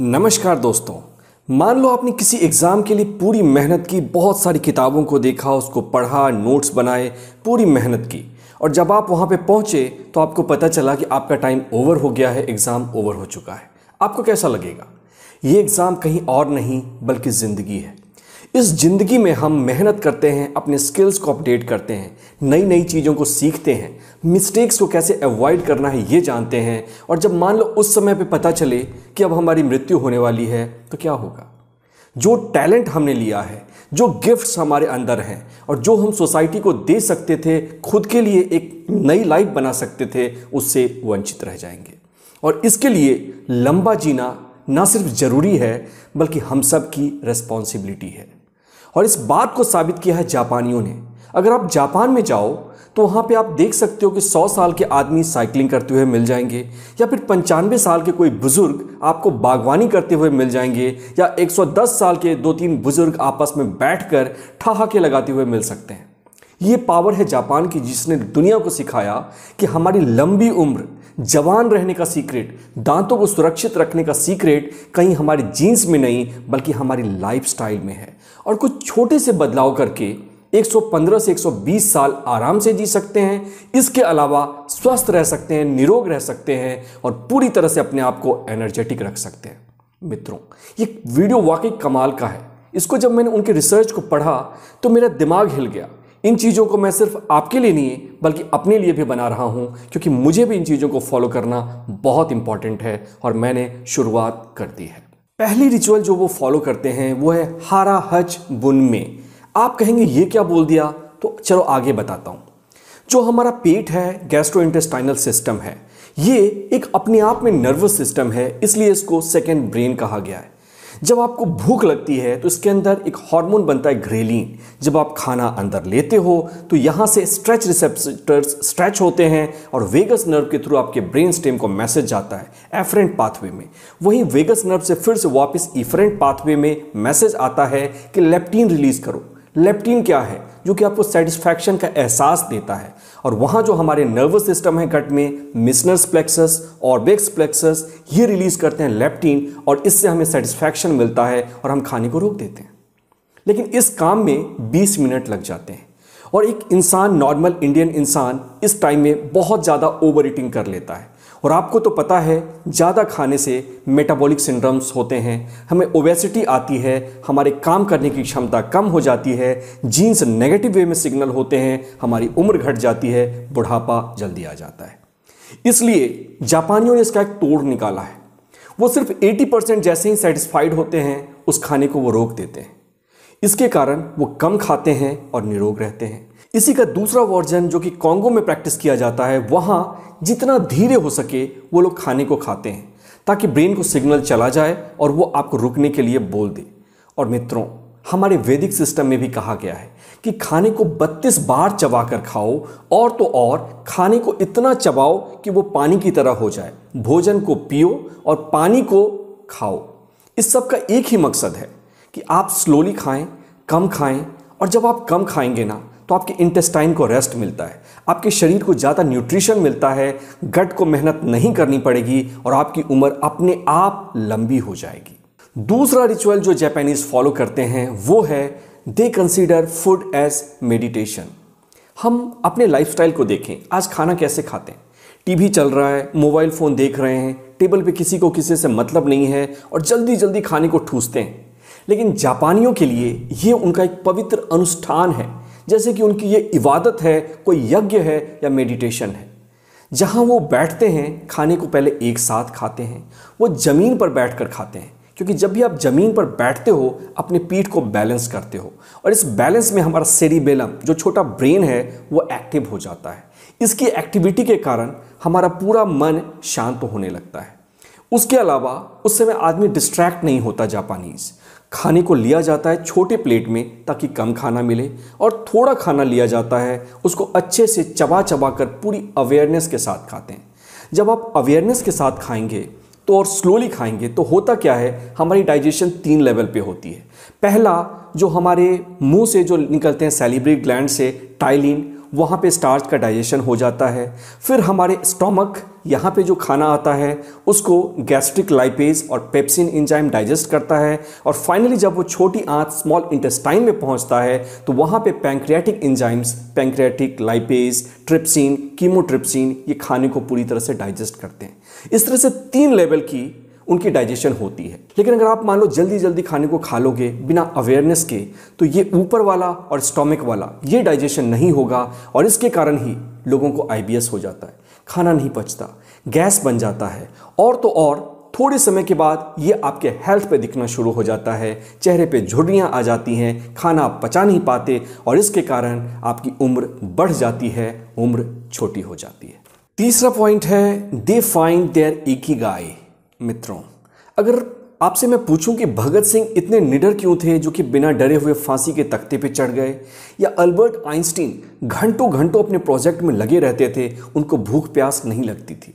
नमस्कार दोस्तों। मान लो आपने किसी एग्ज़ाम के लिए पूरी मेहनत की, बहुत सारी किताबों को देखा, उसको पढ़ा, नोट्स बनाए, पूरी मेहनत की। और जब आप वहाँ पे पहुँचे तो आपको पता चला कि आपका टाइम ओवर हो गया है, एग्ज़ाम ओवर हो चुका है। आपको कैसा लगेगा? ये एग्ज़ाम कहीं और नहीं, बल्कि ज़िंदगी है। इस ज़िंदगी में हम मेहनत करते हैं, अपने स्किल्स को अपडेट करते हैं नई नई चीज़ों को सीखते हैं। मिस्टेक्स को कैसे अवॉइड करना है, ये जानते हैं। और जब मान लो उस समय पे पता चले कि अब हमारी मृत्यु होने वाली है तो क्या होगा? जो टैलेंट हमने लिया है, जो गिफ्ट्स हमारे अंदर हैं, और जो हम सोसाइटी को दे सकते थे, खुद के लिए एक नई लाइफ बना सकते थे, उससे वंचित रह जाएँगे। और इसके लिए लंबा जीना ना सिर्फ़ ज़रूरी है, बल्कि हम सब की रिस्पॉन्सिबिलिटी है। और इस बात को साबित किया है जापानियों ने। अगर आप जापान में जाओ तो वहाँ पे आप देख सकते हो कि 100 साल के आदमी साइकिलिंग करते हुए मिल जाएँगे, या फिर पंचानवे साल के कोई बुज़ुर्ग आपको बागवानी करते हुए मिल जाएँगे, या 110 साल के दो तीन बुज़ुर्ग आपस में बैठकर ठहाके लगाते हुए मिल सकते हैं। ये पावर है जापान की, जिसने दुनिया को सिखाया कि हमारी लंबी उम्र, जवान रहने का सीक्रेट, दांतों को सुरक्षित रखने का सीक्रेट कहीं हमारे जीन्स में नहीं, बल्कि हमारी लाइफस्टाइल में है। और कुछ छोटे से बदलाव करके 115 से 120 साल आराम से जी सकते हैं। इसके अलावा स्वस्थ रह सकते हैं, निरोग रह सकते हैं और पूरी तरह से अपने आप को एनर्जेटिक रख सकते हैं। मित्रों, ये वीडियो वाकई कमाल का है। इसको जब मैंने उनके रिसर्च को पढ़ा तो मेरा दिमाग हिल गया। इन चीज़ों को मैं सिर्फ़ आपके लिए नहीं, बल्कि अपने लिए भी बना रहा हूँ, क्योंकि मुझे भी इन चीज़ों को फॉलो करना बहुत इंपॉर्टेंट है और मैंने शुरुआत कर दी है। पहली रिचुअल जो वो फॉलो करते हैं, वो है हारा हज बुन में। आप कहेंगे, ये क्या बोल दिया? तो चलो आगे बताता हूँ। जो हमारा पेट है गैस्ट्रो इंटेस्टाइनल सिस्टम है, ये एक अपने आप में नर्वस सिस्टम है, इसलिए इसको सेकेंड ब्रेन कहा गया है। जब आपको भूख लगती है तो इसके अंदर एक हार्मोन बनता है ग्रेलिन। जब आप खाना अंदर लेते हो तो यहाँ से स्ट्रेच रिसेप्टर्स स्ट्रेच होते हैं और वेगस नर्व के थ्रू आपके ब्रेन स्टेम को मैसेज जाता है एफरेंट पाथवे में। वहीं वेगस नर्व से फिर से वापस इफरेंट पाथवे में मैसेज आता है कि लेप्टीन रिलीज़ करो। लेप्टीन क्या है? जो कि आपको सेटिस्फैक्शन का एहसास देता है। और वहाँ जो हमारे नर्वस सिस्टम है गट में मिसनर्स प्लेक्सस और बेक्स प्लेक्सस ये रिलीज़ करते हैं लेप्टीन और इससे हमें सेटिस्फैक्शन मिलता है और हम खाने को रोक देते हैं। लेकिन इस काम में 20 मिनट लग जाते हैं और एक इंसान नॉर्मल इंडियन इंसान इस टाइम में बहुत ज़्यादा ओवर ईटिंग कर लेता है। और आपको तो पता है, ज़्यादा खाने से मेटाबॉलिक सिंड्रम्स होते हैं। हमें ओवेसिटी आती है, हमारे काम करने की क्षमता कम हो जाती है जीन्स नेगेटिव वे में सिग्नल होते हैं, हमारी उम्र घट जाती है, बुढ़ापा जल्दी आ जाता है। इसलिए जापानियों ने इसका एक तोड़ निकाला है। वो सिर्फ़ 80 परसेंट जैसे ही सेटिस्फाइड होते हैं, उस खाने को वो रोक देते हैं। इसके कारण वो कम खाते हैं और निरोग रहते हैं। इसी का दूसरा वर्जन जो कि कॉन्गो में प्रैक्टिस किया जाता है, वहाँ जितना धीरे हो सके वो लोग खाने को खाते हैं, ताकि ब्रेन को सिग्नल चला जाए और वो आपको रुकने के लिए बोल दे। और मित्रों, हमारे वैदिक सिस्टम में भी कहा गया है कि खाने को 32 बार चबा कर खाओ, और तो और खाने को इतना चबाओ कि वो पानी की तरह हो जाए। भोजन को पियो और पानी को खाओ। इस सब का एक ही मकसद है कि आप स्लोली खाएँ, कम खाएँ, और जब आप कम खाएँगे ना तो आपके इंटेस्टाइन को रेस्ट मिलता है। आपके शरीर को ज़्यादा न्यूट्रिशन मिलता है गट को मेहनत नहीं करनी पड़ेगी और आपकी उम्र अपने आप लंबी हो जाएगी। दूसरा रिचुअल जो जापानीज फॉलो करते हैं, वो है they consider food as meditation हम अपने लाइफस्टाइल को देखें। आज खाना कैसे खाते हैं? टीवी चल रहा है मोबाइल फ़ोन देख रहे हैं टेबल पे किसी को किसी से मतलब नहीं है और जल्दी जल्दी खाने को ठूसते हैं। लेकिन जापानियों के लिए ये उनका एक पवित्र अनुष्ठान है। जैसे कि उनकी ये इबादत है, कोई यज्ञ है या मेडिटेशन है। जहाँ वो बैठते हैं, खाने को पहले एक साथ खाते हैं, वो ज़मीन पर बैठ कर खाते हैं। क्योंकि जब भी आप ज़मीन पर बैठते हो, अपने पीठ को बैलेंस करते हो। और इस बैलेंस में हमारा सेरिबेलम जो छोटा ब्रेन है, वो एक्टिव हो जाता है। इसकी एक्टिविटी के कारण हमारा पूरा मन शांत होने लगता है। उसके अलावा उस समय आदमी डिस्ट्रैक्ट नहीं होता जापानीज़ खाने को लिया जाता है छोटे प्लेट में ताकि कम खाना मिले और थोड़ा खाना लिया जाता है, उसको अच्छे से चबा चबा कर पूरी अवेयरनेस के साथ खाते हैं। जब आप अवेयरनेस के साथ खाएँगे तो और स्लोली खाएँगे तो होता क्या है, हमारी डाइजेशन तीन लेवल पे होती है। पहला, जो हमारे मुँह से जो निकलते हैं सेलिब्रेट ग्लैंड से टाइलिन वहाँ पे स्टार्च का डाइजेशन हो जाता है। फिर हमारे स्टोमक यहाँ पे जो खाना आता है, उसको गैस्ट्रिक लाइपेज और पेप्सिन इंजाइम डाइजेस्ट करता है और फाइनली जब वो छोटी आंत स्मॉल इंटेस्टाइन में पहुँचता है तो वहाँ पे pancreatic enzymes pancreatic lipase trypsin chymotrypsin ये खाने को पूरी तरह से डाइजेस्ट करते हैं। इस तरह से तीन लेवल की उनकी डाइजेशन होती है। लेकिन अगर आप मान लो जल्दी जल्दी खाने को खा लोगे, बिना अवेयरनेस के तो ये ऊपर वाला और स्टोमिक वाला, ये डाइजेशन नहीं होगा और इसके कारण ही लोगों को आईबीएस हो जाता है। खाना नहीं पचता, गैस बन जाता है और तो और थोड़े समय के बाद ये आपके हेल्थ पे दिखना शुरू हो जाता है, चेहरे पे झुर्रियाँ आ जाती हैं, खाना आप पचा नहीं पाते और इसके कारण आपकी उम्र बढ़ जाती है, उम्र छोटी हो जाती है। तीसरा पॉइंट है दे फाइंड देयर एक ही गाय मित्रों, अगर आपसे मैं पूछूँ कि भगत सिंह इतने निडर क्यों थे जो कि बिना डरे हुए फांसी के तख्ते पे चढ़ गए, या अल्बर्ट आइंस्टीन घंटों घंटों अपने प्रोजेक्ट में लगे रहते थे, उनको भूख प्यास नहीं लगती थी।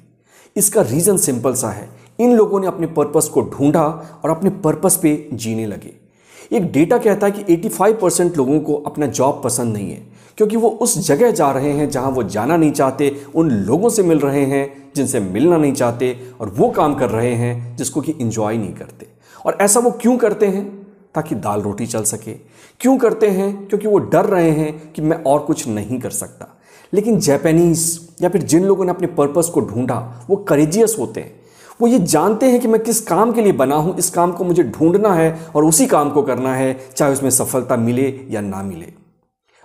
इसका रीज़न सिंपल सा है, इन लोगों ने अपने पर्पस को ढूंढा और अपने पर्पस पे जीने लगे। एक डेटा कहता है कि 85 परसेंट लोगों को अपना जॉब पसंद नहीं है क्योंकि वो उस जगह जा रहे हैं जहाँ वो जाना नहीं चाहते, उन लोगों से मिल रहे हैं जिनसे मिलना नहीं चाहते और वो काम कर रहे हैं जिसको कि इंजॉय नहीं करते। और ऐसा वो क्यों करते हैं? ताकि दाल रोटी चल सके। क्यों करते हैं? क्योंकि वो डर रहे हैं कि मैं और कुछ नहीं कर सकता। लेकिन जैपनीज या फिर जिन लोगों ने अपने पर्पस को ढूंढा, वो करेजियस होते हैं। वो ये जानते हैं कि मैं किस काम के लिए बना हूँ, इस काम को मुझे ढूंढना है और उसी काम को करना है, चाहे उसमें सफलता मिले या ना मिले।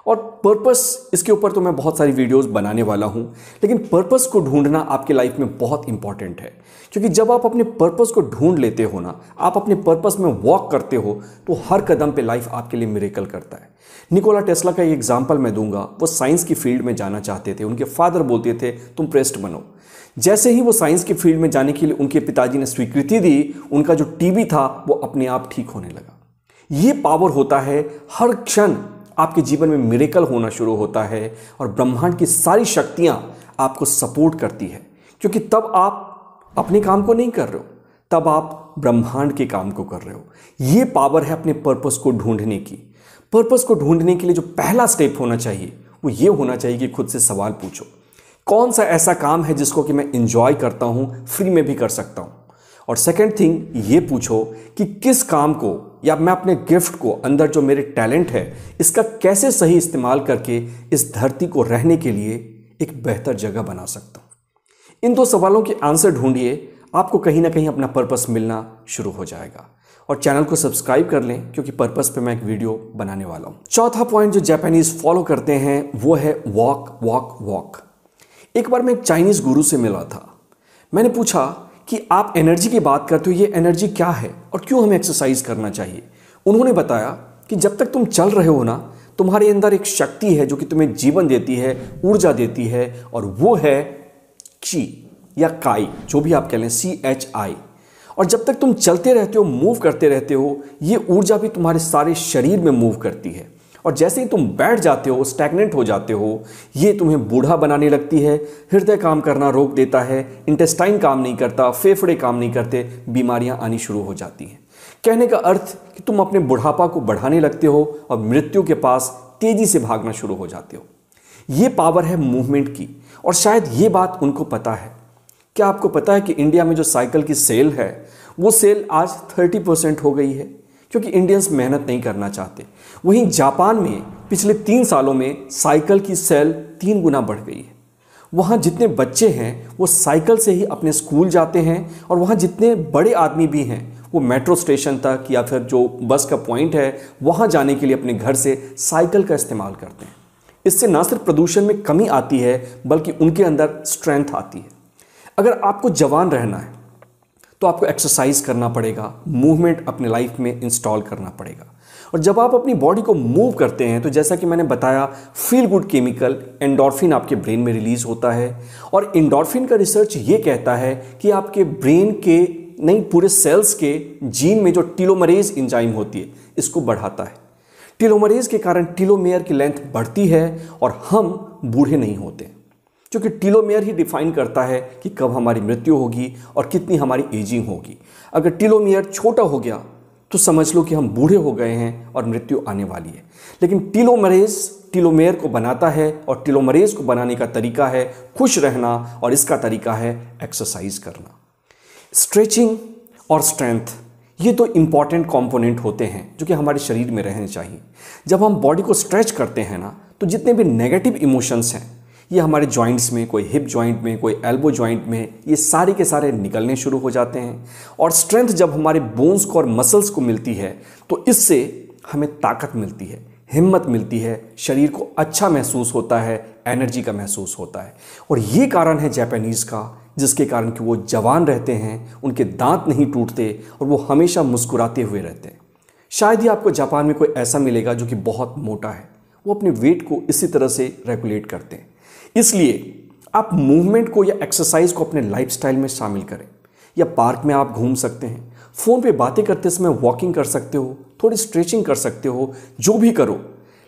और पर्पस इसके ऊपर तो मैं बहुत सारी वीडियोस बनाने वाला हूँ, लेकिन पर्पस को ढूंढना आपके लाइफ में बहुत इंपॉर्टेंट है। क्योंकि जब आप अपने पर्पस को ढूंढ लेते हो ना, आप अपने पर्पस में वॉक करते हो तो हर कदम पे लाइफ आपके लिए मिरेकल करता है। निकोला टेस्ला का एक एग्ज़ाम्पल मैं दूँगा। वो साइंस की फ़ील्ड में जाना चाहते थे। उनके फादर बोलते थे, तुम प्रेस्ट बनो। जैसे ही वो साइंस की फ़ील्ड में जाने के लिए उनके पिताजी ने स्वीकृति दी, उनका जो टीबी था, वो अपने आप ठीक होने लगा। ये पावर होता है हर क्षण। आपके जीवन में मेरेकल होना शुरू होता है और ब्रह्मांड की सारी शक्तियाँ आपको सपोर्ट करती है। क्योंकि तब आप अपने काम को नहीं कर रहे हो, तब आप ब्रह्मांड के काम को कर रहे हो। ये पावर है अपने पर्पस को ढूँढने की। पर्पस को ढूँढने के लिए जो पहला स्टेप होना चाहिए, वो ये होना चाहिए कि खुद से सवाल पूछो। कौन सा ऐसा काम है जिसको कि मैं इंजॉय करता हूँ फ्री में भी कर सकता हूँ? और सेकेंड थिंग ये पूछो कि किस काम को या मैं अपने गिफ्ट को अंदर जो मेरे टैलेंट है, इसका कैसे सही इस्तेमाल करके इस धरती को रहने के लिए एक बेहतर जगह बना सकता हूँ? इन दो सवालों के आंसर ढूंढिए, आपको कहीं ना कहीं अपना पर्पस मिलना शुरू हो जाएगा। और चैनल को सब्सक्राइब कर लें, क्योंकि पर्पस पे मैं एक वीडियो बनाने वाला हूँ। चौथा पॉइंट जो जापानीज फॉलो करते हैं, वो है वॉक वॉक वॉक। एक बार मैं एक चाइनीज़ गुरु से मिला था। मैंने पूछा कि आप एनर्जी की बात करते हो, ये एनर्जी क्या है और क्यों हमें एक्सरसाइज करना चाहिए? उन्होंने बताया कि जब तक तुम चल रहे हो ना, तुम्हारे अंदर एक शक्ति है जो कि तुम्हें जीवन देती है, ऊर्जा देती है, और वो है ची या काई जो भी आप कह लें सी एच आई और जब तक तुम चलते रहते हो मूव करते रहते हो, ये ऊर्जा भी तुम्हारे सारे शरीर में मूव करती है। और जैसे ही तुम बैठ जाते हो स्टैगनेंट हो जाते हो, ये तुम्हें बूढ़ा बनाने लगती है। हृदय काम करना रोक देता है इंटेस्टाइन काम नहीं करता, फेफड़े काम नहीं करते, बीमारियाँ आनी शुरू हो जाती हैं। कहने का अर्थ कि तुम अपने बुढ़ापा को बढ़ाने लगते हो और मृत्यु के पास तेज़ी से भागना शुरू हो जाते हो। ये पावर है मूवमेंट की, और शायद ये बात उनको पता है। क्या आपको पता है कि इंडिया में जो साइकिल की सेल है, वो सेल आज थर्टी परसेंट हो गई है? क्योंकि इंडियंस मेहनत नहीं करना चाहते। वहीं जापान में पिछले तीन सालों में साइकिल की सेल तीन गुना बढ़ गई है। वहाँ जितने बच्चे हैं, वो साइकिल से ही अपने स्कूल जाते हैं और वहाँ जितने बड़े आदमी भी हैं, वो मेट्रो स्टेशन तक या फिर जो बस का पॉइंट है, वहाँ जाने के लिए अपने घर से साइकिल का इस्तेमाल करते हैं। इससे ना सिर्फ़ प्रदूषण में कमी आती है, बल्कि उनके अंदर स्ट्रेंथ आती है। अगर आपको जवान रहना है तो आपको एक्सरसाइज करना पड़ेगा मूवमेंट अपने लाइफ में इंस्टॉल करना पड़ेगा। और जब आप अपनी बॉडी को मूव करते हैं तो जैसा कि मैंने बताया फील गुड केमिकल एंडोर्फिन आपके ब्रेन में रिलीज़ होता है। और एंडोर्फिन का रिसर्च ये कहता है कि आपके ब्रेन के, नहीं, पूरे सेल्स के जीन में जो टीलोमरेज इंजाइम होती है, इसको बढ़ाता है। टीलोमरेज के कारण टीलोमेयर की लेंथ बढ़ती है और हम बूढ़े नहीं होते। क्योंकि टीलोमेयर ही डिफाइन करता है कि कब हमारी मृत्यु होगी और कितनी हमारी एजिंग होगी। अगर टीलोमेयर छोटा हो गया तो समझ लो कि हम बूढ़े हो गए हैं और मृत्यु आने वाली है। लेकिन टीलोमरेज टीलोमेयर को बनाता है और टीलोमरेज को बनाने का तरीका है खुश रहना और इसका तरीका है एक्सरसाइज करना। स्ट्रेचिंग और स्ट्रेंथ ये तो इंपॉर्टेंट कंपोनेंट होते हैं जो कि हमारे शरीर में रहने चाहिए। जब हम बॉडी को स्ट्रेच करते हैं ना तो जितने भी नेगेटिव इमोशंस हैं ये हमारे जॉइंट्स में, कोई हिप जॉइंट में, कोई एल्बो जॉइंट में, ये सारे के सारे निकलने शुरू हो जाते हैं। और स्ट्रेंथ जब हमारे बोन्स को और मसल्स को मिलती है तो इससे हमें ताकत मिलती है, हिम्मत मिलती है, शरीर को अच्छा महसूस होता है एनर्जी का महसूस होता है। और ये कारण है जापानीज़ का, जिसके कारण कि वो जवान रहते हैं, उनके दांत नहीं टूटते और वो हमेशा मुस्कुराते हुए रहते हैं। शायद ही आपको जापान में कोई ऐसा मिलेगा जो कि बहुत मोटा है। वो अपने वेट को इसी तरह से रेगुलेट करते हैं। इसलिए आप मूवमेंट को या एक्सरसाइज को अपने लाइफस्टाइल में शामिल करें। या पार्क में आप घूम सकते हैं। फ़ोन पे बातें करते समय वॉकिंग कर सकते हो, थोड़ी स्ट्रेचिंग कर सकते हो, जो भी करो।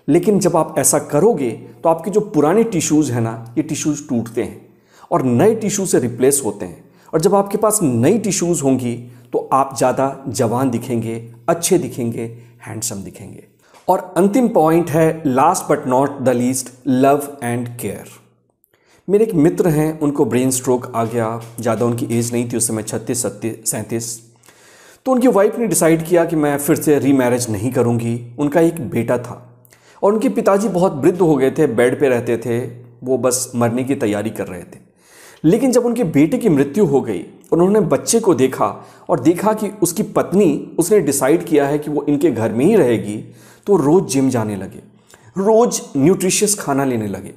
लेकिन जब आप ऐसा करोगे तो आपके जो पुराने टिश्यूज़ हैं ना, ये टिश्यूज़ टूटते हैं और नए टिश्यू से रिप्लेस होते हैं। और जब आपके पास नई टिश्यूज़ होंगी तो आप ज़्यादा जवान दिखेंगे, अच्छे दिखेंगे हैंडसम दिखेंगे। और अंतिम पॉइंट है last but not the least love and care मेरे एक मित्र हैं, उनको ब्रेन स्ट्रोक आ गया, ज़्यादा उनकी एज नहीं थी उस समय छत्तीस, सत्तीस, सैंतीस। तो उनकी वाइफ ने डिसाइड किया कि मैं फिर से रीमैरिज नहीं करूँगी। उनका एक बेटा था। और उनके पिताजी बहुत वृद्ध हो गए थे बेड पे रहते थे, वो बस मरने की तैयारी कर रहे थे। लेकिन जब उनके बेटे की मृत्यु हो गई, उन्होंने बच्चे को देखा और देखा कि उसकी पत्नी, उसने डिसाइड किया है कि वो इनके घर में ही रहेगी तो रोज़ जिम जाने लगे। रोज़ न्यूट्रिशियस खाना लेने लगे।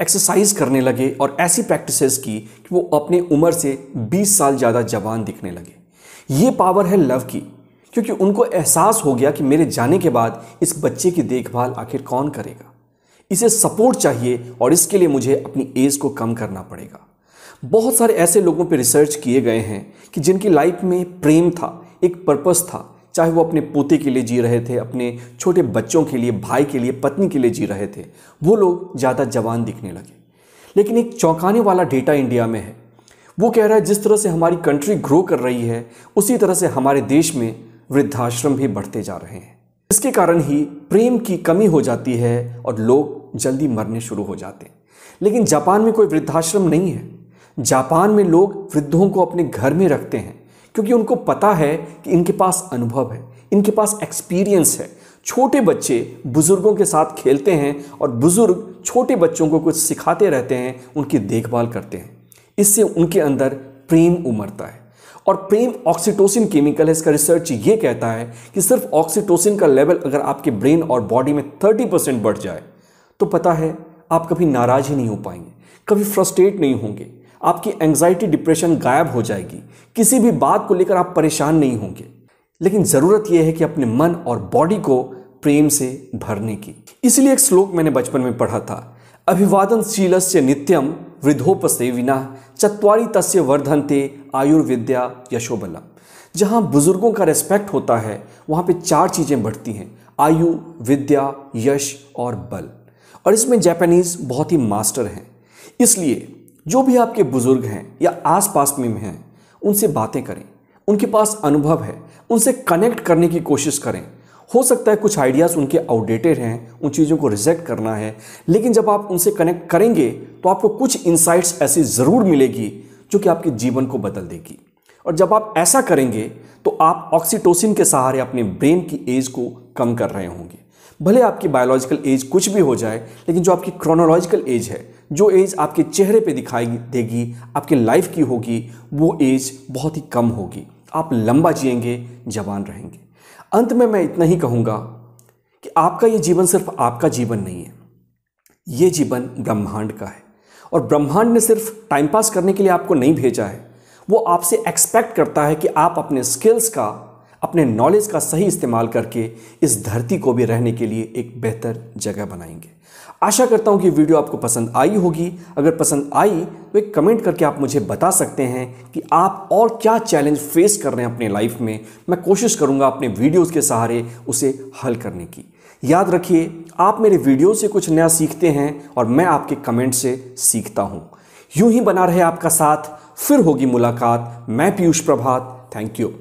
एक्सरसाइज करने लगे और ऐसी प्रैक्टिसेस की कि वो अपने उम्र से 20 साल ज़्यादा जवान दिखने लगे। ये पावर है लव की, क्योंकि उनको एहसास हो गया कि मेरे जाने के बाद इस बच्चे की देखभाल आखिर कौन करेगा। इसे सपोर्ट चाहिए और इसके लिए मुझे अपनी एज को कम करना पड़ेगा। बहुत सारे ऐसे लोगों पर रिसर्च किए गए हैं कि जिनकी लाइफ में प्रेम था, एक पर्पस था चाहे वो अपने पोते के लिए जी रहे थे, अपने छोटे बच्चों के लिए, भाई के लिए, पत्नी के लिए जी रहे थे, वो लोग ज़्यादा जवान दिखने लगे। लेकिन एक चौंकाने वाला डेटा इंडिया में है। वो कह रहा है, जिस तरह से हमारी कंट्री ग्रो कर रही है, उसी तरह से हमारे देश में वृद्धाश्रम भी बढ़ते जा रहे हैं। इसके कारण ही प्रेम की कमी हो जाती है और लोग जल्दी मरने शुरू हो जाते हैं। लेकिन जापान में कोई वृद्धाश्रम नहीं है। जापान में लोग वृद्धों को अपने घर में रखते हैं। क्योंकि उनको पता है कि इनके पास अनुभव है, इनके पास एक्सपीरियंस है। छोटे बच्चे बुज़ुर्गों के साथ खेलते हैं और बुज़ुर्ग छोटे बच्चों को कुछ सिखाते रहते हैं, उनकी देखभाल करते हैं। इससे उनके अंदर प्रेम उमरता है। और प्रेम ऑक्सीटोसिन केमिकल है, इसका रिसर्च ये कहता है कि सिर्फ़ ऑक्सीटोसिन का लेवल अगर आपके ब्रेन और बॉडी में थर्टी परसेंट बढ़ जाए तो पता है आप कभी नाराज़ ही नहीं हो पाएँगे, कभी फ्रस्ट्रेट नहीं होंगे। आपकी एंग्जाइटी डिप्रेशन गायब हो जाएगी। किसी भी बात को लेकर आप परेशान नहीं होंगे। लेकिन ज़रूरत यह है कि अपने मन और बॉडी को प्रेम से भरने की। इसलिए एक श्लोक मैंने बचपन में पढ़ा था। अभिवादन शीलस्य नित्यम वृद्धोपसेविना चतवारी तस्य वर्धनते आयुर्विद्या यशोबलम। जहाँ बुज़ुर्गों का रेस्पेक्ट होता है, वहाँ पे चार चीज़ें बढ़ती हैं। आयु, विद्या, यश और बल। और इसमें जापानीज़ बहुत ही मास्टर हैं। इसलिए जो भी आपके बुज़ुर्ग हैं या आसपास में हैं, उनसे बातें करें। उनके पास अनुभव है। उनसे कनेक्ट करने की कोशिश करें। हो सकता है कुछ आइडियाज़ उनके आउटडेटेड हैं, उन चीज़ों को रिजेक्ट करना है, लेकिन जब आप उनसे कनेक्ट करेंगे तो आपको कुछ इंसाइट्स ऐसी ज़रूर मिलेगी, जो कि आपके जीवन को बदल देगी। और जब आप ऐसा करेंगे तो आप ऑक्सीटोसिन के सहारे अपने ब्रेन की एज को कम कर रहे होंगे। भले आपकी बायोलॉजिकल एज कुछ भी हो जाए, लेकिन जो आपकी क्रोनोलॉजिकल एज है, जो एज आपके चेहरे पे दिखाई देगी, आपके लाइफ की होगी, वो एज बहुत ही कम होगी। आप लंबा जिएँगे, जवान रहेंगे। अंत में मैं इतना ही कहूँगा कि आपका ये जीवन सिर्फ़ आपका जीवन नहीं है। ये जीवन ब्रह्मांड का है। और ब्रह्मांड ने सिर्फ़ टाइम पास करने के लिए आपको नहीं भेजा है। वो आपसे एक्सपेक्ट करता है कि आप अपने स्किल्स का अपने नॉलेज का सही इस्तेमाल करके इस धरती को भी रहने के लिए एक बेहतर जगह बनाएँगे। आशा करता हूँ कि वीडियो आपको पसंद आई होगी। अगर पसंद आई तो एक कमेंट करके आप मुझे बता सकते हैं कि आप और क्या चैलेंज फेस कर रहे हैं अपने लाइफ में। मैं कोशिश करूँगा अपने वीडियोज़ के सहारे उसे हल करने की। याद रखिए, आप मेरे वीडियो से कुछ नया सीखते हैं और मैं आपके कमेंट से सीखता हूँ। यूँ ही बना रहे आपका साथ। फिर होगी मुलाकात। मैं पीयूष प्रभात। Thank you